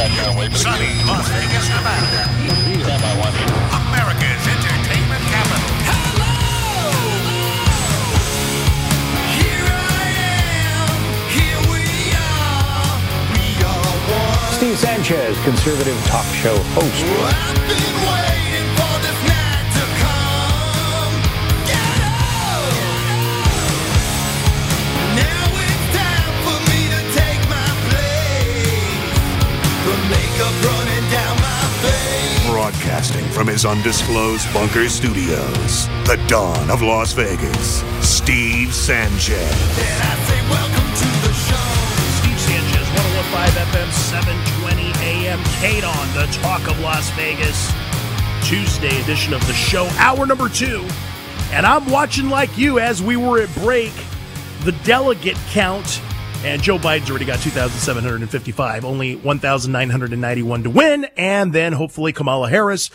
Sunny Las Vegas, Nevada. America's entertainment capital. Steve Sanchez, conservative talk show host. Broadcasting from his undisclosed bunker studios, the dawn of Las Vegas, Steve Sanchez. Steve Sanchez, 1015 FM, 720 AM, Kate the Talk of Las Vegas, Tuesday edition of the show, hour number two. And I'm watching like you as we were at break, the delegate count. And Joe Biden's already got 2,755, only 1,991 to win. And then hopefully Kamala Harris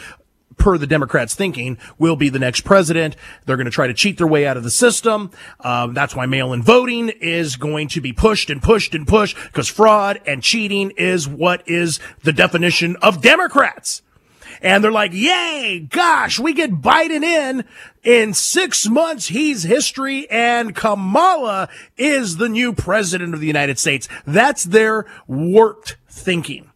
per the Democrats' thinking, will be the next president. They're going to try to cheat their way out of the system. Um, that's why mail-in voting is going to be pushed and pushed and pushed because fraud and cheating is what is the definition of Democrats. And they're like, yay, gosh, we get Biden in. In six months, he's history and Kamala is the new president of the United States. That's their warped thinking.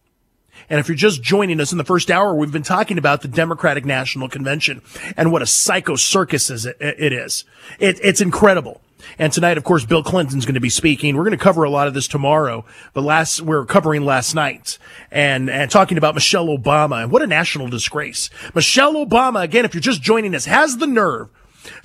And if you're just joining us in the first hour, we've been talking about the Democratic National Convention and what a psycho circus is it, it is. It, it's incredible. And tonight, of course, Bill Clinton's going to be speaking. We're going to cover a lot of this tomorrow, but last, we're covering last night and, and talking about Michelle Obama and what a national disgrace. Michelle Obama, again, if you're just joining us, has the nerve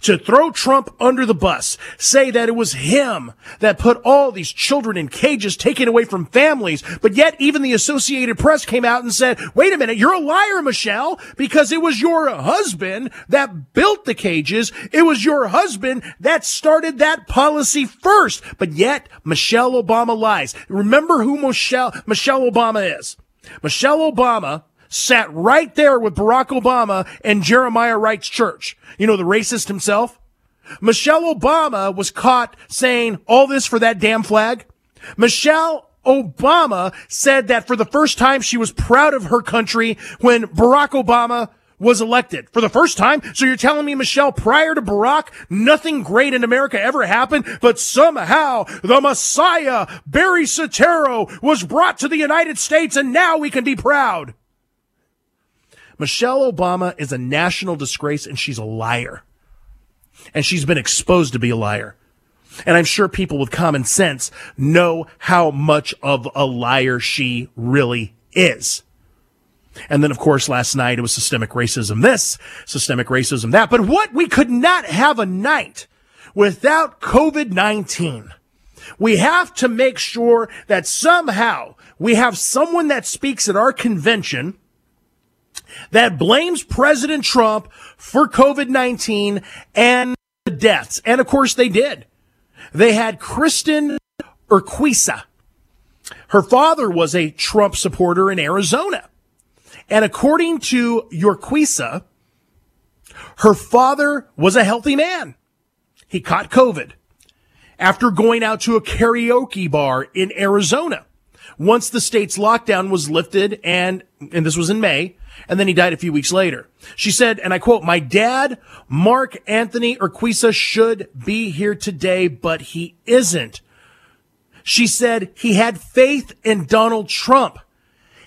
to throw Trump under the bus, say that it was him that put all these children in cages taken away from families, but yet even the Associated Press came out and said, wait a minute, you're a liar, Michelle, because it was your husband that built the cages. It was your husband that started that policy first. But yet Michelle Obama lies. Remember who Michelle, Michelle Obama is. Michelle Obama sat right there with Barack Obama and Jeremiah Wright's church. You know, the racist himself. Michelle Obama was caught saying all this for that damn flag. Michelle Obama said that for the first time she was proud of her country when Barack Obama was elected for the first time. So you're telling me, Michelle, prior to Barack, nothing great in America ever happened, but somehow the Messiah, Barry Soetoro, was brought to the United States and now we can be proud. Michelle Obama is a national disgrace and she's a liar. And she's been exposed to be a liar. And I'm sure people with common sense know how much of a liar she really is. And then, of course, last night it was systemic racism this, systemic racism that. But what we could not have a night without COVID-19. We have to make sure that somehow we have someone that speaks at our convention that blames President Trump for COVID-19 and the deaths. And of course they did. They had Kristin Urquiza. Her father was a Trump supporter in Arizona. And according to Urquiza, her father was a healthy man. He caught COVID after going out to a karaoke bar in Arizona. Once the state's lockdown was lifted and, and this was in May, and then he died a few weeks later. She said, and I quote, my dad, Mark Anthony Urquiza should be here today, but he isn't. She said he had faith in Donald Trump.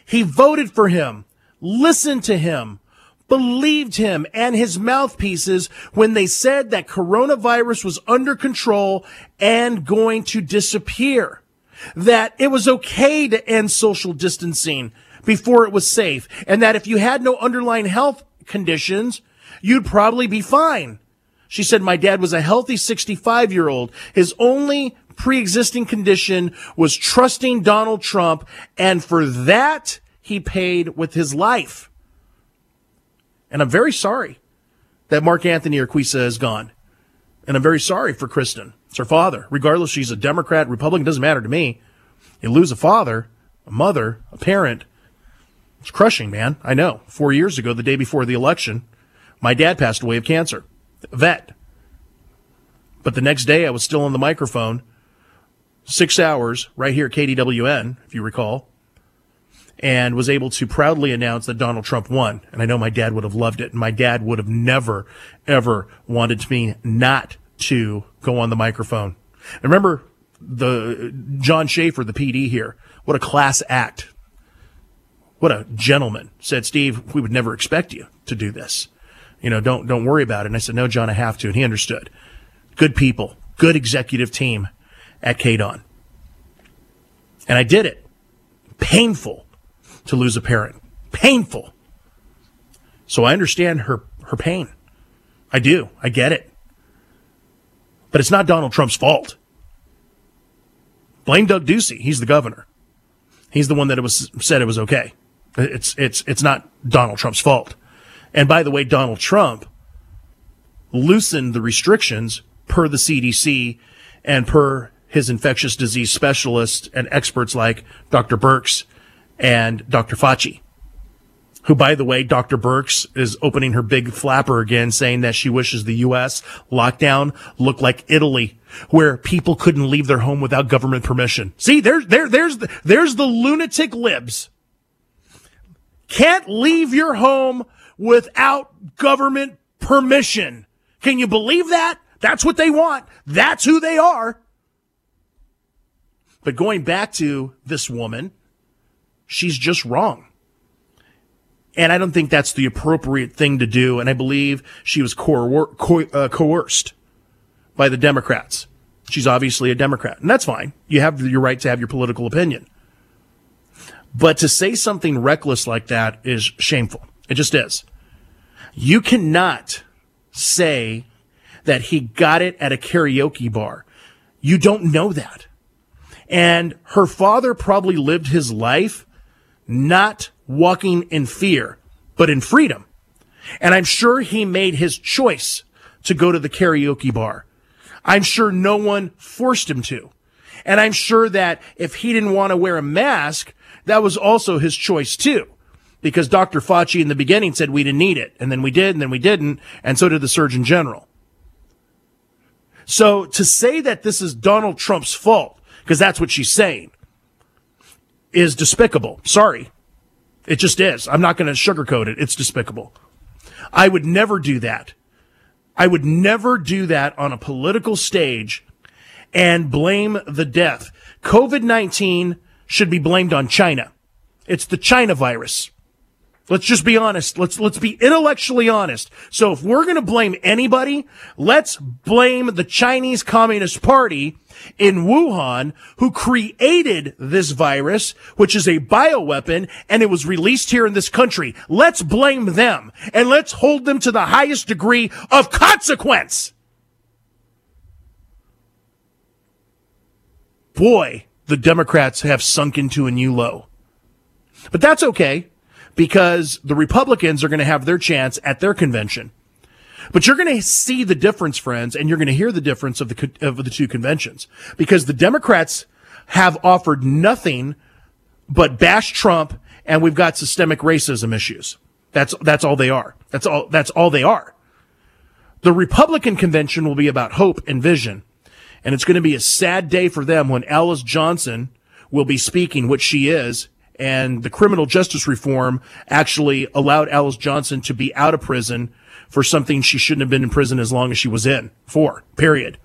He voted for him, listened to him, believed him and his mouthpieces when they said that coronavirus was under control and going to disappear. That it was okay to end social distancing before it was safe. And that if you had no underlying health conditions, you'd probably be fine. She said, my dad was a healthy 65 year old. His only pre-existing condition was trusting Donald Trump. And for that, he paid with his life. And I'm very sorry that Mark Anthony Urquiza is gone. And I'm very sorry for Kristin. It's her father. Regardless, she's a Democrat, Republican, doesn't matter to me. You lose a father, a mother, a parent. It's crushing, man. I know. Four years ago, the day before the election, my dad passed away of cancer. Vet. But the next day, I was still on the microphone, six hours, right here at KDWN, if you recall. and was able to proudly announce that Donald Trump won. And I know my dad would have loved it. And my dad would have never, ever wanted me not to go on the microphone. And remember the John Schaefer, the PD here. What a class act. What a gentleman said, Steve, we would never expect you to do this. You know, don't, don't worry about it. And I said, no, John, I have to. And he understood. Good people, good executive team at KDON. And I did it. Painful to lose a parent. Painful. So I understand her, her pain. I do. I get it. But it's not Donald Trump's fault. Blame Doug Ducey. He's the governor. He's the one that it was said it was okay. It's it's it's not Donald Trump's fault. And by the way, Donald Trump loosened the restrictions per the CDC and per his infectious disease specialists and experts like Dr. Birx and Dr. Fauci. Who, by the way, Dr. Birx is opening her big flapper again, saying that she wishes the U.S. lockdown looked like Italy, where people couldn't leave their home without government permission. See, there's, there, there's, the, there's the lunatic libs. Can't leave your home without government permission. Can you believe that? That's what they want. That's who they are. But going back to this woman, she's just wrong. And I don't think that's the appropriate thing to do. And I believe she was uh, coerced by the Democrats. She's obviously a Democrat, and that's fine. You have your right to have your political opinion. But to say something reckless like that is shameful. It just is. You cannot say that he got it at a karaoke bar. You don't know that. And her father probably lived his life not walking in fear, but in freedom. And I'm sure he made his choice to go to the karaoke bar. I'm sure no one forced him to. And I'm sure that if he didn't want to wear a mask, that was also his choice too. Because Dr. Fauci in the beginning said we didn't need it. And then we did, and then we didn't. And so did the Surgeon General. So to say that this is Donald Trump's fault, because that's what she's saying, is despicable. Sorry. It just is. I'm not going to sugarcoat it. It's despicable. I would never do that. I would never do that on a political stage and blame the death. COVID 19 should be blamed on China. It's the China virus. Let's just be honest. Let's, let's be intellectually honest. So if we're going to blame anybody, let's blame the Chinese Communist Party in Wuhan who created this virus, which is a bioweapon and it was released here in this country. Let's blame them and let's hold them to the highest degree of consequence. Boy, the Democrats have sunk into a new low. But that's okay because the Republicans are going to have their chance at their convention. But you're going to see the difference, friends, and you're going to hear the difference of the of the two conventions because the Democrats have offered nothing but bash Trump, and we've got systemic racism issues. That's that's all they are. That's all. That's all they are. The Republican convention will be about hope and vision, and it's going to be a sad day for them when Alice Johnson will be speaking, which she is, and the criminal justice reform actually allowed Alice Johnson to be out of prison for something she shouldn't have been in prison as long as she was in for, period.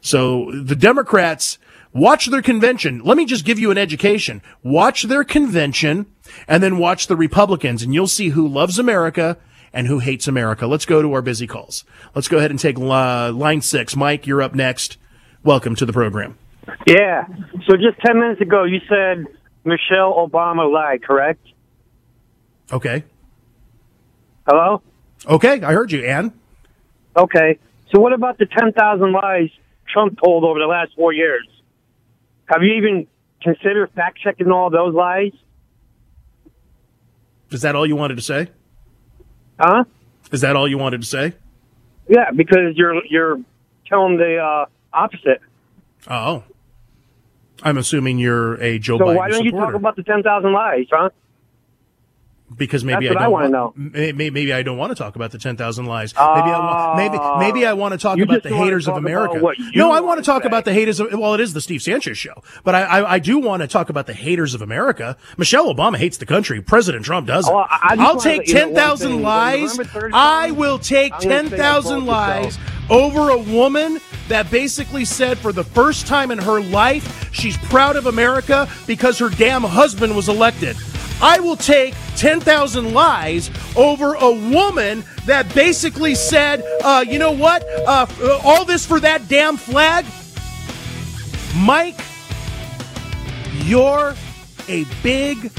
So the Democrats watch their convention. Let me just give you an education. Watch their convention and then watch the Republicans and you'll see who loves America and who hates America. Let's go to our busy calls. Let's go ahead and take uh, line six. Mike, you're up next. Welcome to the program. Yeah. So just 10 minutes ago, you said Michelle Obama lied, correct? Okay. Hello? Okay, I heard you, Ann. Okay. So what about the 10,000 lies Trump told over the last four years? Have you even considered fact checking all those lies? Is that all you wanted to say? Huh? Is that all you wanted to say? Yeah, because you're you're telling the uh, opposite. Oh. I'm assuming you're a Joe so Biden why don't you talk about the 10,000 lies, huh? because maybe That's I don't wanna know. may- may- Maybe I don't want to talk about the ten thousand lies. Maybe I want, maybe oh. maybe I want to talk about the haters of America. No, I wanna talk say. about the haters. Of, well, it is the Steve Sanchez show, but I I, I do want to talk about the haters of America. Michelle Obama hates the country. President Trump doesn't. Oh, I- I just I'll take know ten thousand lies. I will take ten thousand lies. Over a woman that basically said for the first time in her life she's proud of America because her damn husband was elected. I will take 10,000 lies over a woman that basically said, uh, you know what? Uh, all this for that damn flag? Mike, you're a big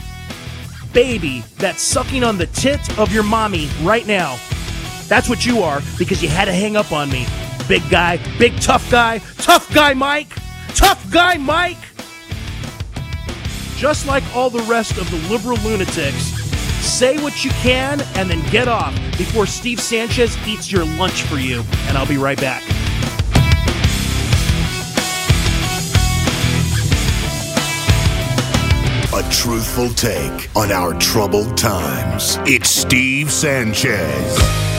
baby that's sucking on the tit of your mommy right now. That's what you are because you had to hang up on me. Big guy, big tough guy, tough guy Mike, tough guy Mike. Just like all the rest of the liberal lunatics, say what you can and then get off before Steve Sanchez eats your lunch for you. And I'll be right back. A truthful take on our troubled times. It's Steve Sanchez.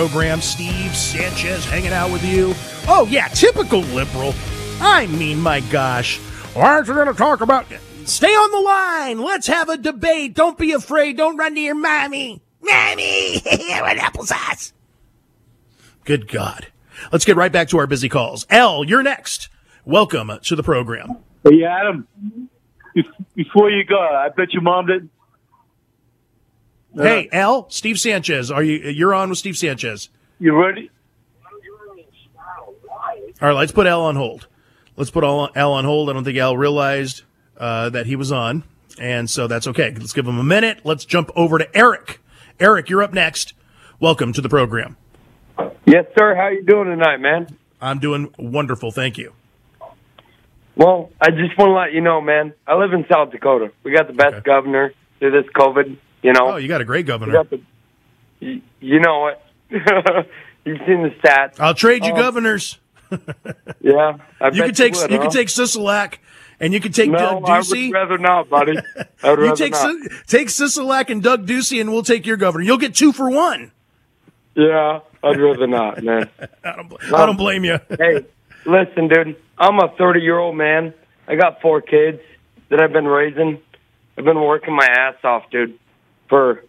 Program. Steve Sanchez hanging out with you. Oh, yeah, typical liberal. I mean, my gosh. Aren't you going to talk about. Stay on the line. Let's have a debate. Don't be afraid. Don't run to your mommy. Mommy! what applesauce? Good God. Let's get right back to our busy calls. L, you're next. Welcome to the program. Hey, Adam, before you go, I bet your mom did. Hey, L, Steve Sanchez. Are you? You're on with Steve Sanchez. You ready? All right, let's put Al on hold. Let's put Al Al on hold. I don't think Al realized uh, that he was on, and so that's okay. Let's give him a minute. Let's jump over to Eric. Eric, you're up next. Welcome to the program. Yes, sir. How you doing tonight, man? I'm doing wonderful, thank you. Well, I just want to let you know, man. I live in South Dakota. We got the best Okay. governor through this COVID. You know, Oh, you got a great governor. got the. You, you know it. You've seen the stats. I'll trade you Oh. governors. Yeah, I You can take would, you huh? can take Sisolak, and you can take No, Doug Ducey. I would rather not, buddy. I would You rather take not. Take Sisolak and Doug Ducey, and we'll take your governor. You'll get two for one. Yeah, I'd rather not, man. I don't, bl- I don't blame you. Um, hey, listen, dude. I'm a 30 year old man. I got four kids that I've been raising. I've been working my ass off, dude, for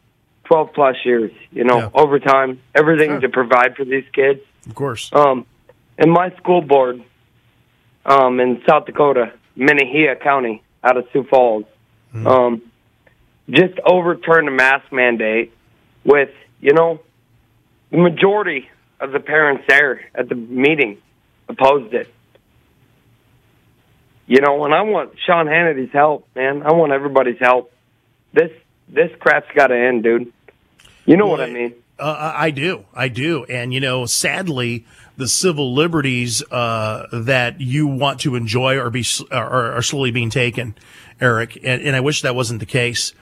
12 plus years. You know, Yeah. overtime, everything Sure. to provide for these kids. Of course. Um, and my school board, um, in South Dakota, Minnehaha County, out of Sioux Falls, um, just overturned a mask mandate with, you know, the majority of the parents there at the meeting opposed it. You know, and I want Sean Hannity's help, man. I want everybody's help. This this crap's got to end, dude. You know what I mean? Uh, I do, I do, and you know, sadly, the civil liberties uh, that you want to enjoy are be are, are slowly being taken, Eric, and, and I wish that wasn't the case.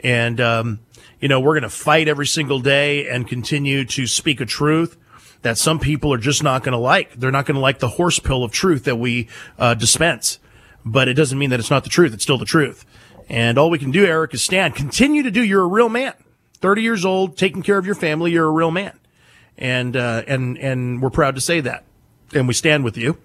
And um, you know, we're going to fight every single day and continue to speak a truth that some people are just not going to like. They're not going to like the horse pill of truth that we uh, dispense, but it doesn't mean that it's not the truth. It's still the truth. And all we can do, Eric, is stand. Continue to do. You're a real man. 30 years old, taking care of your family. You're a real man. And, uh, and, and we're proud to say that. And we stand with you.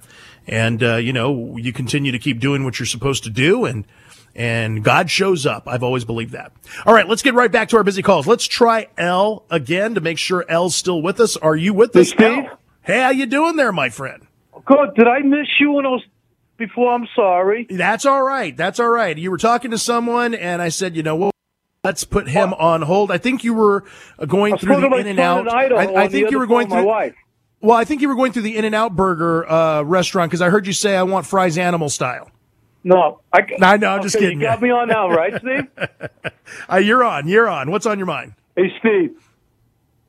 And, uh, you know, you continue to keep doing what you're supposed to do and, and God shows up. I've always believed that. All right, let's get right back to our busy calls. Let's try L again to make sure L's still with us. Are you with us, Steve? L? Hey, how you doing there, my friend? Good. Did I miss you when I was before? I'm sorry. That's all right. That's all right. You were talking to someone, and I said, you know what? Let's put him on hold. I think you were going through the In-N-Out. I, I think you were going through. my wife. Well, I think you were going through the In-N-Out Burger uh, restaurant because I heard you say I want fries animal style. No, I. No, no, I'm just kidding. You got me on now, right, Steve? Uh, you're on. You're on. What's on your mind? Hey, Steve.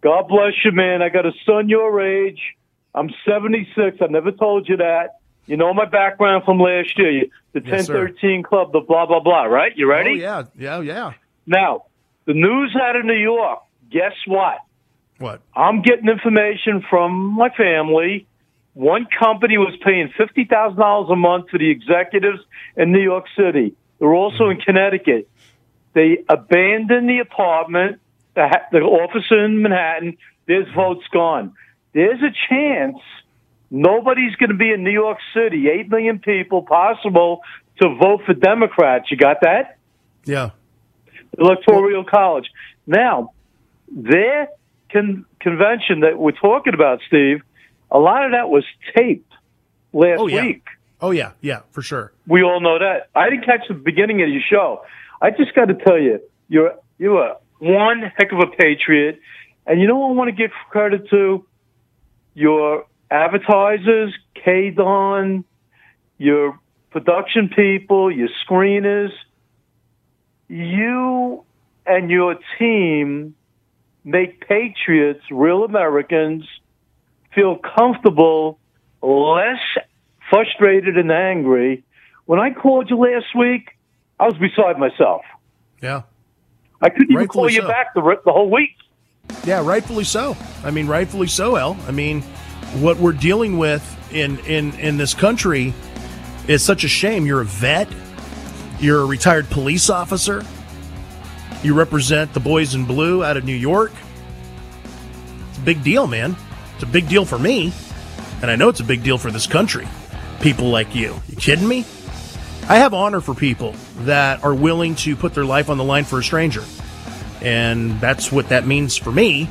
God bless you, man. I got a son your age. I'm 76. I never told you that. You know my background from last year. You- The Yes, sir. 1013 Club, the blah, blah, blah, right? You ready? Oh yeah, yeah, yeah. Now, the news out of New York, guess what? What? I'm getting information from my family one company was paying fifty thousand dollars a month to the executives in New York City. They're also mm-hmm. in Connecticut. They abandoned the apartment, the, ha- the office in Manhattan. There's mm-hmm. votes gone. There's a chance nobody's going to be in New York City. Eight million people possible to vote for Democrats. You got that? Yeah. Electoral College. Now, their con- convention that we're talking about, Steve, a lot of that was taped last Oh, yeah. week. Oh yeah, yeah, for sure. We all know that. I didn't catch the beginning of your show. I just got to tell you, you're you're one heck of a patriot, and you know what I want to give credit to your advertisers, K Don, your production people, your screeners. You and your team make patriots, real Americans, feel comfortable, less frustrated and angry. When I called you last week, I was beside myself. Yeah. I couldn't even Rightfully call you so. back the, the whole week. Yeah, rightfully so. I mean, rightfully so, El. I mean, what we're dealing with in in in this country is such a shame. You're a vet. You're a retired police officer. You represent the boys in blue out of New York. It's a big deal, man. It's a big deal for me, and I know it's a big deal for this country. People like you. You kidding me? I have honor for people that are willing to put their life on the line for a stranger and that's what that means for me.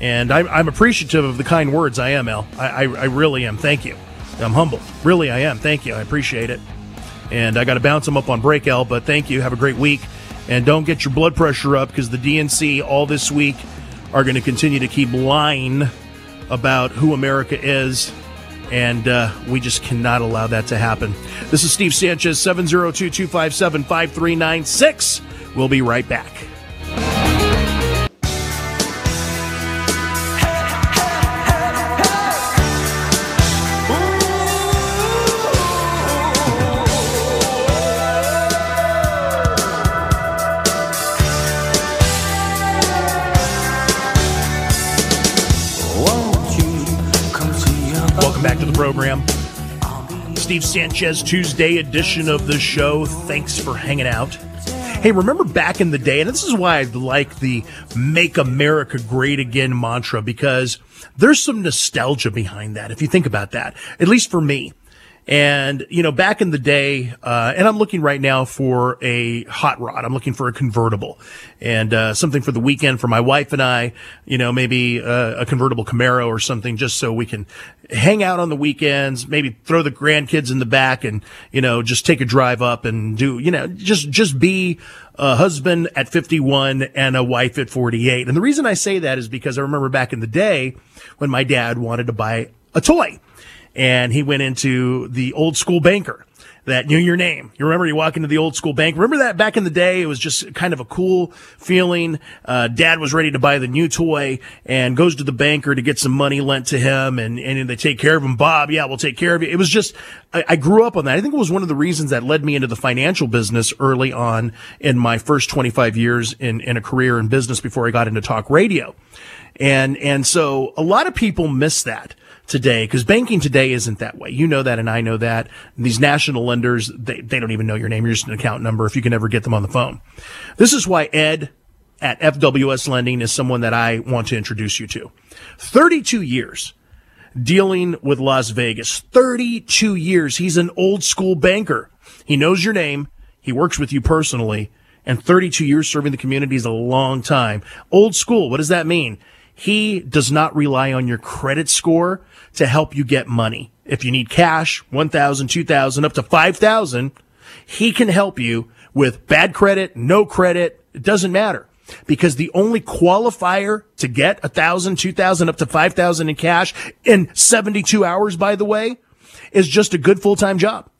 And I'm, I'm appreciative of the kind words. I am, El. I, I, I really am. Thank you. I'm humble. Really, I am. Thank you. I appreciate it. And I got to bounce them up on break, El. But thank you. Have a great week. And don't get your blood pressure up because the DNC all this week are going to continue to keep lying about who America is. And uh, we just cannot allow that to happen. This is Steve Sanchez, 702 257 5396. We'll be right back. The program. Steve Sanchez, Tuesday edition of the show. Thanks for hanging out. Hey, remember back in the day, and this is why I like the Make America Great Again mantra because there's some nostalgia behind that, if you think about that, at least for me. And, you know, back in the day, uh, and I'm looking right now for a hot rod. I'm looking for a convertible and, uh, something for the weekend for my wife and I, you know, maybe uh, a convertible Camaro or something just so we can hang out on the weekends, maybe throw the grandkids in the back and, you know, just take a drive up and do, you know, just, just be a husband at 51 and a wife at 48. And the reason I say that is because I remember back in the day when my dad wanted to buy a toy and he went into the old school banker that knew your name. You remember you walk into the old school bank. Remember that back in the day, it was just kind of a cool feeling. Uh, dad was ready to buy the new toy and goes to the banker to get some money lent to him and, and they take care of him. Bob, yeah, we'll take care of you. It was just, I, I grew up on that. I think it was one of the reasons that led me into the financial business early on in my first 25 years in, in a career in business before I got into talk radio. And, and so a lot of people miss that today because banking today isn't that way. You know that and I know that. These national lenders, they, they don't even know your name. You're just an account number if you can ever get them on the phone. This is why Ed at FWS Lending is someone that I want to introduce you to. 32 years dealing with Las Vegas. 32 years. He's an old school banker. He knows your name. He works with you personally. And 32 years serving the community is a long time. Old school. What does that mean? He does not rely on your credit score to help you get money. If you need cash, 1,000, 2,000, up to 5,000, he can help you with bad credit, no credit. It doesn't matter because the only qualifier to get a thousand, two thousand, up to 5,000 in cash in 72 hours, by the way, is just a good full-time job.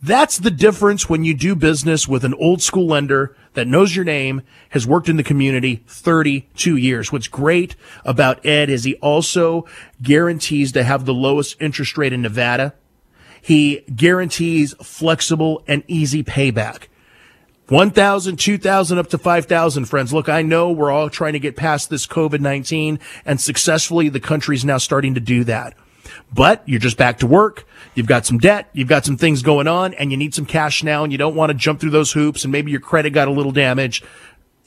That's the difference when you do business with an old school lender that knows your name, has worked in the community 32 years. What's great about Ed is he also guarantees to have the lowest interest rate in Nevada. He guarantees flexible and easy payback. 1,000, 2,000, up to 5,000, friends. Look, I know we're all trying to get past this COVID-19 and successfully the country's now starting to do that. But you're just back to work. You've got some debt. You've got some things going on and you need some cash now and you don't want to jump through those hoops and maybe your credit got a little damaged.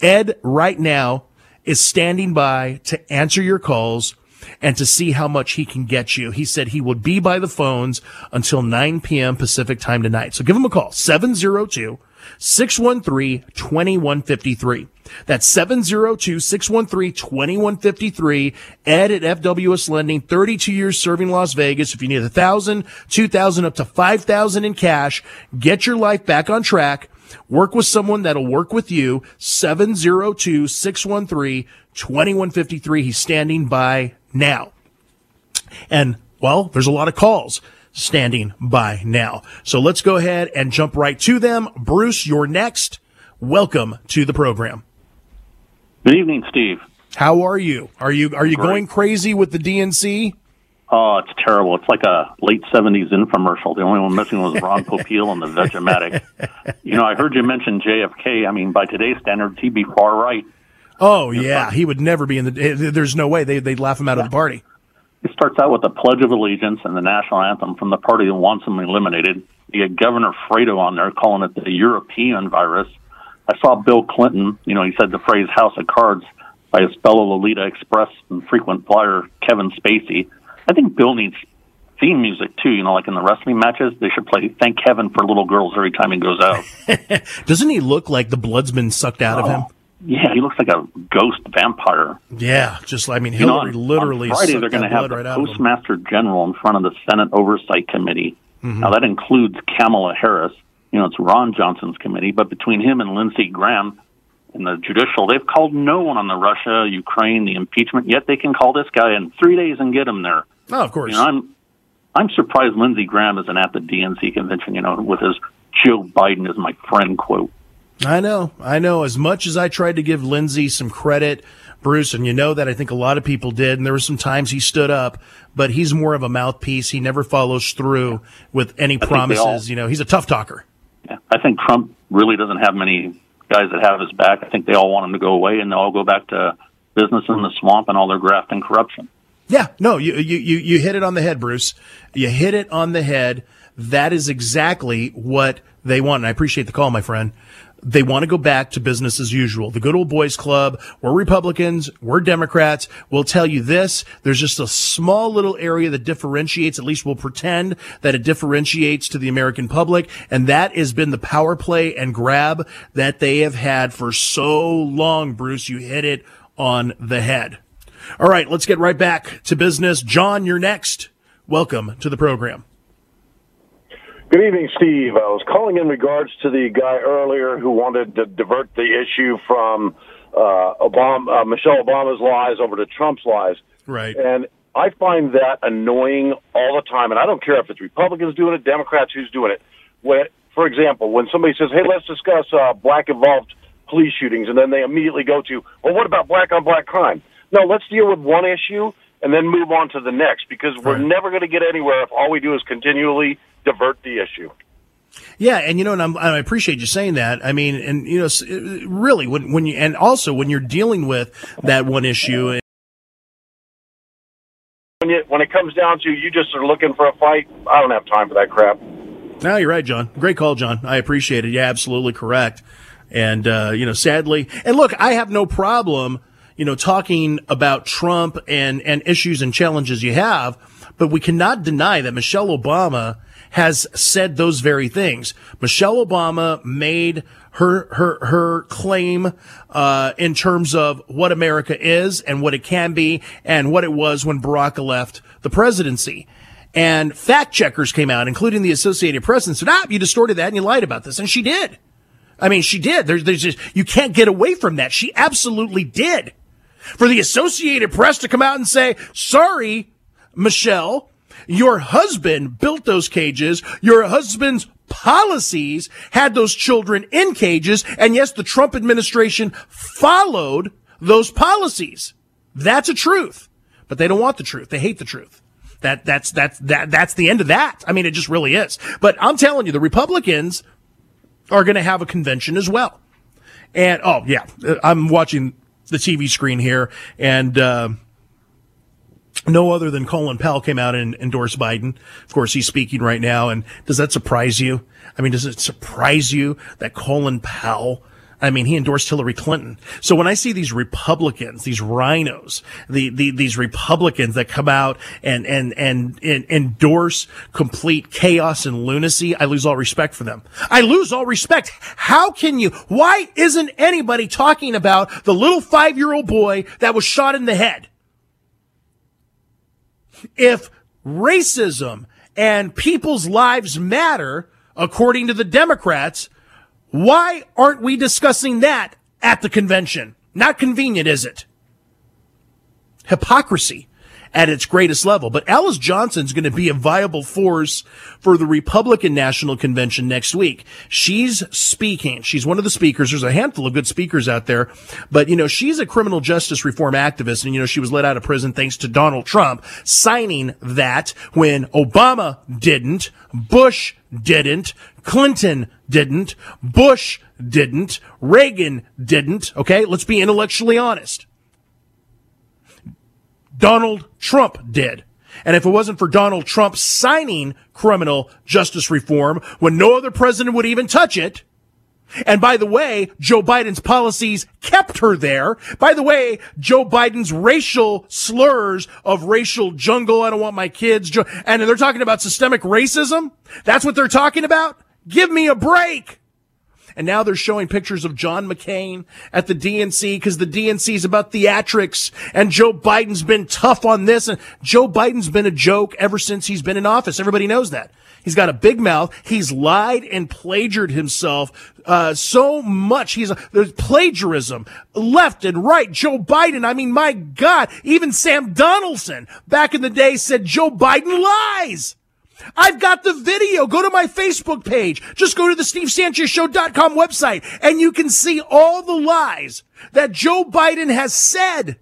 Ed right now is standing by to answer your calls and to see how much he can get you. He said he would be by the phones until 9 p.m. Pacific time tonight. So give him a call, 702 613 2153. That's 702-613-2153. Ed at FWS Lending, 32 years serving Las Vegas. If you need a thousand, two thousand, up to 5,000 in cash, get your life back on track. Work with someone that'll work with you. 702-613-2153. He's standing by now. And well, there's a lot of calls standing by now. So let's go ahead and jump right to them. Bruce, you're next. Welcome to the program. Good evening, Steve. How are you? Are you are you Great. going crazy with the DNC? Oh, it's terrible. It's like a late '70s infomercial. The only one missing was Ron Popeil and the Vegematic. You know, I heard you mention JFK. I mean, by today's standards, he'd be far right. Oh yeah, he would never be in the. eh, There's no way they they'd laugh him out of the party. Starts out with the Pledge of Allegiance and the national anthem from the party that wants him eliminated. You get Governor Fredo on there calling it the European virus. I saw Bill Clinton. You know, he said the phrase "House of Cards" by his fellow Lolita Express and frequent flyer Kevin Spacey. I think Bill needs theme music too. You know, like in the wrestling matches, they should play "Thank Heaven for Little Girls" every time he goes out. Doesn't he look like the blood's been sucked out of oh, him? Yeah, he looks like a ghost vampire. Yeah, just I mean You know, on- literally on Friday they're going to have the right postmaster general in front of the Senate Oversight Committee. Mm-hmm. Now that includes Kamala Harris. You know, it's Ron Johnson's committee, but between him and Lindsey Graham and the judicial, they've called no one on the Russia, Ukraine, the impeachment. Yet they can call this guy in three days and get him there. Oh, of course. You know, I'm I'm surprised Lindsey Graham isn't at the DNC convention. You know, with his "Joe Biden is my friend" quote. I know, I know. As much as I tried to give Lindsey some credit, Bruce, and you know that I think a lot of people did, and there were some times he stood up, but he's more of a mouthpiece. He never follows through with any they all- promises. You know, he's a tough talker. Yeah, I think Trump really doesn't have many guys that have his back. I think they all want him to go away, and they'll all go back to business in the swamp and all their graft and corruption. Yeah, no, you, you, you, you hit it on the head, Bruce. You hit it on the head. That is exactly what they want. And I appreciate the call, my friend. They want to go back to business as usual. The good old boys club. We're Republicans. We're Democrats. We'll tell you this. There's just a small little area that differentiates. At least we'll pretend that it differentiates to the American public. And that has been the power play and grab that they have had for so long. Bruce, you hit it on the head. All right, let's get right back to business. John, you're next. Welcome to the program. Good evening, Steve. I was calling in regards to the guy earlier who wanted to divert the issue from uh, Obama, uh, Michelle Obama's lies over to Trump's lies. Right. And I find that annoying all the time. And I don't care if it's Republicans doing it, Democrats who's doing it. When, for example, when somebody says, "Hey, let's discuss uh, black-involved police shootings," and then they immediately go to, "Well, what about black-on-black crime?" No, let's deal with one issue and then move on to the next because we're Right. never going to get anywhere if all we do is continually divert the issue. Yeah, and you know, and I'm, I appreciate you saying that. I mean, and you know, really, when when you and also when you're dealing with that one issue, when you when it comes down to you just are looking for a fight, I don't have time for that crap. No, you're right, John. Great call, John. I appreciate it. Yeah, absolutely correct. And, uh, you know, sadly, and look, I have no problem, you know, talking about Trump and, and issues and challenges you have, but we cannot deny that Michelle Obama has said those very things. Michelle Obama made her, her, her claim, uh, in terms of what America is and what it can be and what it was when Barack left the presidency. And fact checkers came out, including the Associated Press, and said, "Ah, you distorted that and you lied about this." And she did. I mean, she did. There's, there's just you can't get away from that. She absolutely did. For the Associated Press to come out and say, "Sorry, Michelle, your husband built those cages. Your husband's policies had those children in cages, and yes, the Trump administration followed those policies." That's a truth, but they don't want the truth. They hate the truth. That that's that's that that's the end of that. I mean, it just really is. But I'm telling you, the Republicans are going to have a convention as well. And oh yeah, I'm watching the TV screen here, and uh, no other than Colin Powell came out and endorsed Biden. Of course, he's speaking right now. And does that surprise you? I mean, does it surprise you that Colin Powell I mean, he endorsed Hillary Clinton. So when I see these Republicans, these RINOs, the, the these Republicans that come out and, and, and, and endorse complete chaos and lunacy, I lose all respect for them. I lose all respect. How can you? Why isn't anybody talking about the little five year old boy that was shot in the head? If racism and people's lives matter, according to the Democrats, why aren't we discussing that at the convention? Not convenient, is it? Hypocrisy at its greatest level. But Alice Johnson's going to be a viable force for the Republican National Convention next week. She's speaking. She's one of the speakers. There's a handful of good speakers out there, but you know, she's a criminal justice reform activist and you know, she was let out of prison thanks to Donald Trump signing that when Obama didn't, Bush didn't, Clinton didn't, Bush didn't, Reagan didn't. Okay. Let's be intellectually honest. Donald Trump did. And if it wasn't for Donald Trump signing criminal justice reform when no other president would even touch it, and by the way, Joe Biden's policies kept her there. By the way, Joe Biden's racial slurs of racial jungle, I don't want my kids, and they're talking about systemic racism. That's what they're talking about. Give me a break. And now they're showing pictures of John McCain at the DNC because the DNC is about theatrics and Joe Biden's been tough on this. And Joe Biden's been a joke ever since he's been in office. Everybody knows that. He's got a big mouth. He's lied and plagiarized himself uh, so much. He's there's plagiarism left and right. Joe Biden. I mean, my God, even Sam Donaldson back in the day said Joe Biden lies. I've got the video. Go to my Facebook page. Just go to the SteveSanchezShow.com website and you can see all the lies that Joe Biden has said.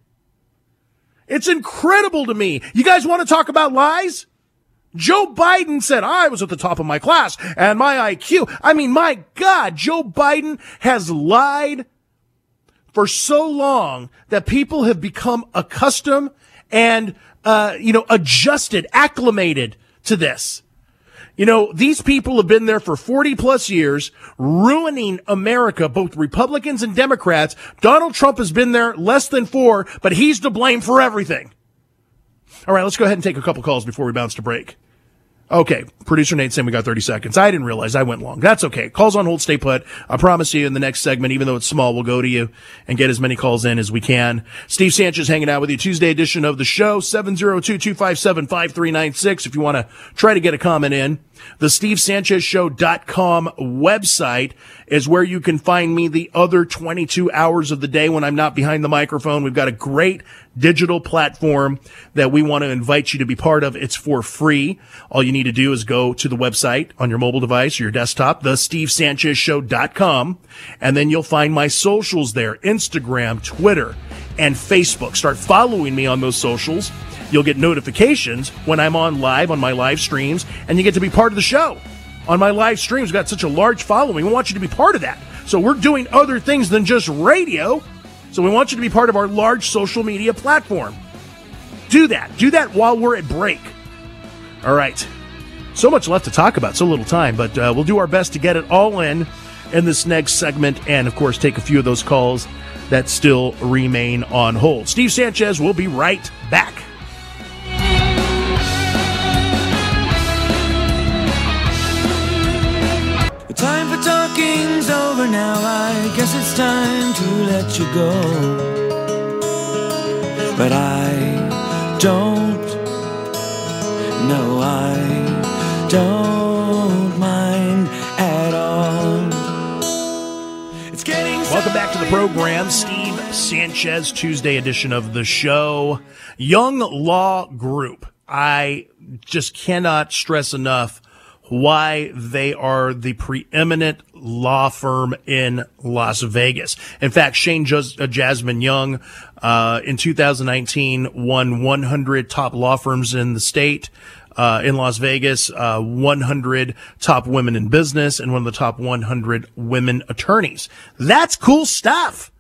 It's incredible to me. You guys want to talk about lies? Joe Biden said I was at the top of my class and my IQ. I mean, my God, Joe Biden has lied for so long that people have become accustomed and, uh, you know, adjusted, acclimated to this. You know, these people have been there for 40 plus years, ruining America, both Republicans and Democrats. Donald Trump has been there less than four, but he's to blame for everything. All right, let's go ahead and take a couple calls before we bounce to break. Okay, producer Nate saying we got 30 seconds. I didn't realize I went long. That's okay. Calls on hold, stay put. I promise you in the next segment, even though it's small, we'll go to you and get as many calls in as we can. Steve Sanchez hanging out with you Tuesday edition of the show, 702-257-5396 if you want to try to get a comment in. The SteveSanchezShow.com website is where you can find me the other 22 hours of the day when I'm not behind the microphone. We've got a great digital platform that we want to invite you to be part of. It's for free. All you need to do is go to the website on your mobile device or your desktop, the SteveSanchezShow.com, and then you'll find my socials there, Instagram, Twitter, and Facebook. Start following me on those socials. You'll get notifications when I'm on live on my live streams, and you get to be part of the show. On my live streams, we've got such a large following. We want you to be part of that. So we're doing other things than just radio. So we want you to be part of our large social media platform. Do that. Do that while we're at break. All right. So much left to talk about, so little time, but uh, we'll do our best to get it all in in this next segment and, of course, take a few of those calls that still remain on hold. Steve Sanchez will be right back. Over now. I guess it's time to let you go. But I don't. No, I don't mind at all. It's getting. Welcome back to the program, Steve Sanchez, Tuesday edition of the show. Young Law Group. I just cannot stress enough why they are the preeminent law firm in Las Vegas. In fact, Shane uh, Jasmine Young, uh, in 2019 won 100 top law firms in the state. Uh, in Las Vegas, uh, 100 top women in business and one of the top 100 women attorneys. That's cool stuff.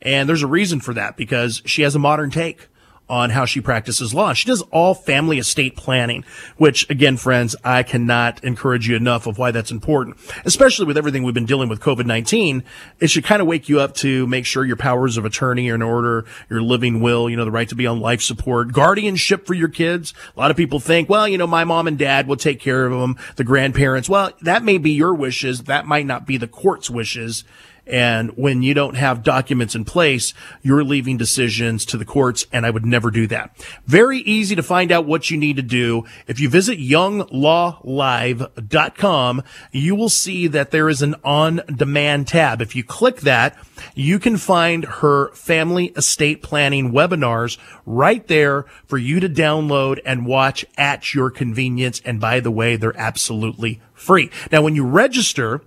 And there's a reason for that because she has a modern take on how she practices law. She does all family estate planning, which again, friends, I cannot encourage you enough of why that's important, especially with everything we've been dealing with COVID-19. It should kind of wake you up to make sure your powers of attorney are in order, your living will, you know, the right to be on life support, guardianship for your kids. A lot of people think, well, you know, my mom and dad will take care of them, the grandparents. Well, that may be your wishes. That might not be the court's wishes. And when you don't have documents in place, you're leaving decisions to the courts. And I would never do that. Very easy to find out what you need to do. If you visit younglawlive.com, you will see that there is an on demand tab. If you click that, you can find her family estate planning webinars right there for you to download and watch at your convenience. And by the way, they're absolutely free. Now, when you register,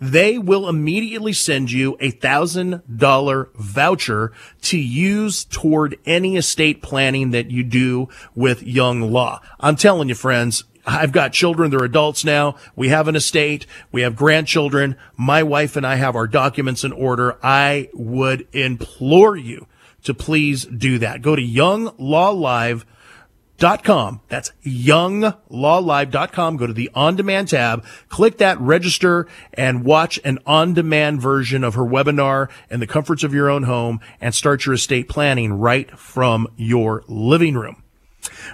they will immediately send you a thousand dollar voucher to use toward any estate planning that you do with Young Law. I'm telling you, friends, I've got children. They're adults now. We have an estate. We have grandchildren. My wife and I have our documents in order. I would implore you to please do that. Go to Young Law Live Dot com. That's younglawlive.com. Go to the on demand tab, click that register and watch an on demand version of her webinar in the comforts of your own home and start your estate planning right from your living room.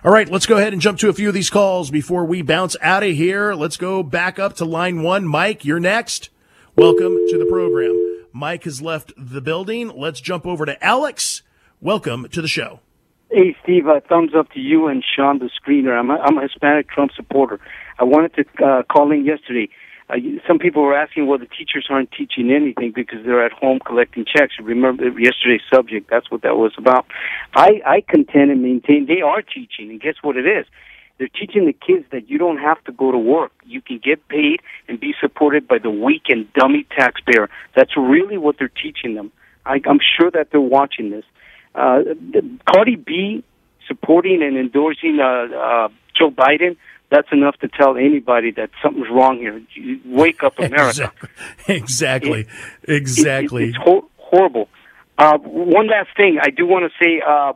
All right, let's go ahead and jump to a few of these calls before we bounce out of here. Let's go back up to line one. Mike, you're next. Welcome to the program. Mike has left the building. Let's jump over to Alex. Welcome to the show. Hey, Steve, uh, thumbs up to you and Sean, the screener. I'm a, I'm a Hispanic Trump supporter. I wanted to uh, call in yesterday. Uh, some people were asking, well, the teachers aren't teaching anything because they're at home collecting checks. Remember yesterday's subject? That's what that was about. I, I contend and maintain they are teaching, and guess what it is? They're teaching the kids that you don't have to go to work. You can get paid and be supported by the weak and dummy taxpayer. That's really what they're teaching them. I, I'm sure that they're watching this uh, Cardi B supporting and endorsing uh, uh, Joe Biden, that's enough to tell anybody that something's wrong here. Wake up, America. Exactly. Exactly. It, exactly. It, it's ho- horrible. Uh, one last thing, I do want to say. Uh,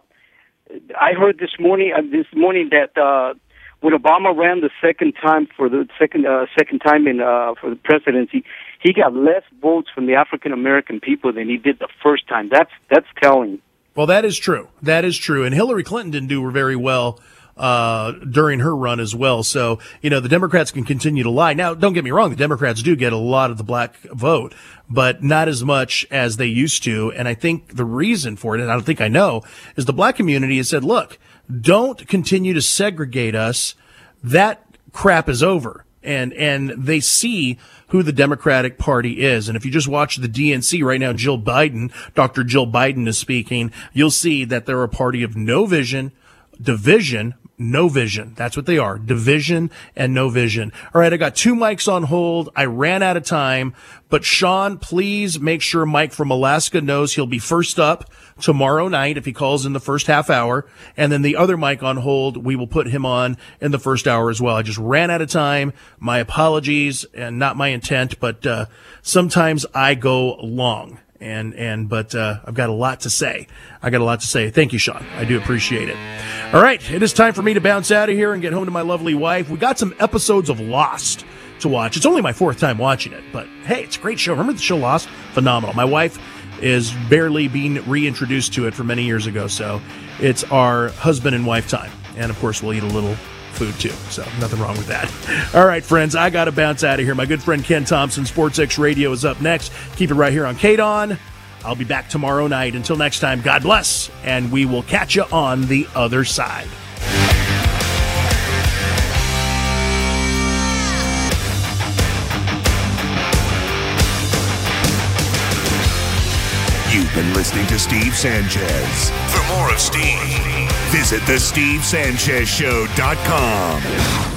I heard this morning, uh, this morning that uh, when Obama ran the second time for the second uh, second time in uh, for the presidency, he got less votes from the African American people than he did the first time. That's that's telling. Well, that is true. That is true. And Hillary Clinton didn't do very well uh, during her run as well. So, you know, the Democrats can continue to lie. Now, don't get me wrong. The Democrats do get a lot of the black vote, but not as much as they used to. And I think the reason for it, and I don't think I know, is the black community has said, look, don't continue to segregate us. That crap is over. And, and they see who the Democratic Party is. And if you just watch the DNC right now, Jill Biden, Dr. Jill Biden is speaking, you'll see that they're a party of no vision, division, no vision. That's what they are. Division and no vision. All right. I got two Mikes on hold. I ran out of time, but Sean, please make sure Mike from Alaska knows he'll be first up tomorrow night if he calls in the first half hour. And then the other Mike on hold, we will put him on in the first hour as well. I just ran out of time. My apologies and not my intent, but, uh, sometimes I go long and and but uh, I've got a lot to say. I got a lot to say. Thank you, Sean. I do appreciate it. All right, it is time for me to bounce out of here and get home to my lovely wife. We got some episodes of Lost to watch. It's only my fourth time watching it, but hey, it's a great show. Remember the show Lost? Phenomenal. My wife is barely being reintroduced to it from many years ago, so it's our husband and wife time. And of course, we'll eat a little food too. So nothing wrong with that. All right, friends, I got to bounce out of here. My good friend Ken Thompson, Sports X Radio is up next. Keep it right here on KDON. I'll be back tomorrow night. Until next time, God bless, and we will catch you on the other side. You've been listening to Steve Sanchez. For more of Steve, visit thestevesanchezshow.com.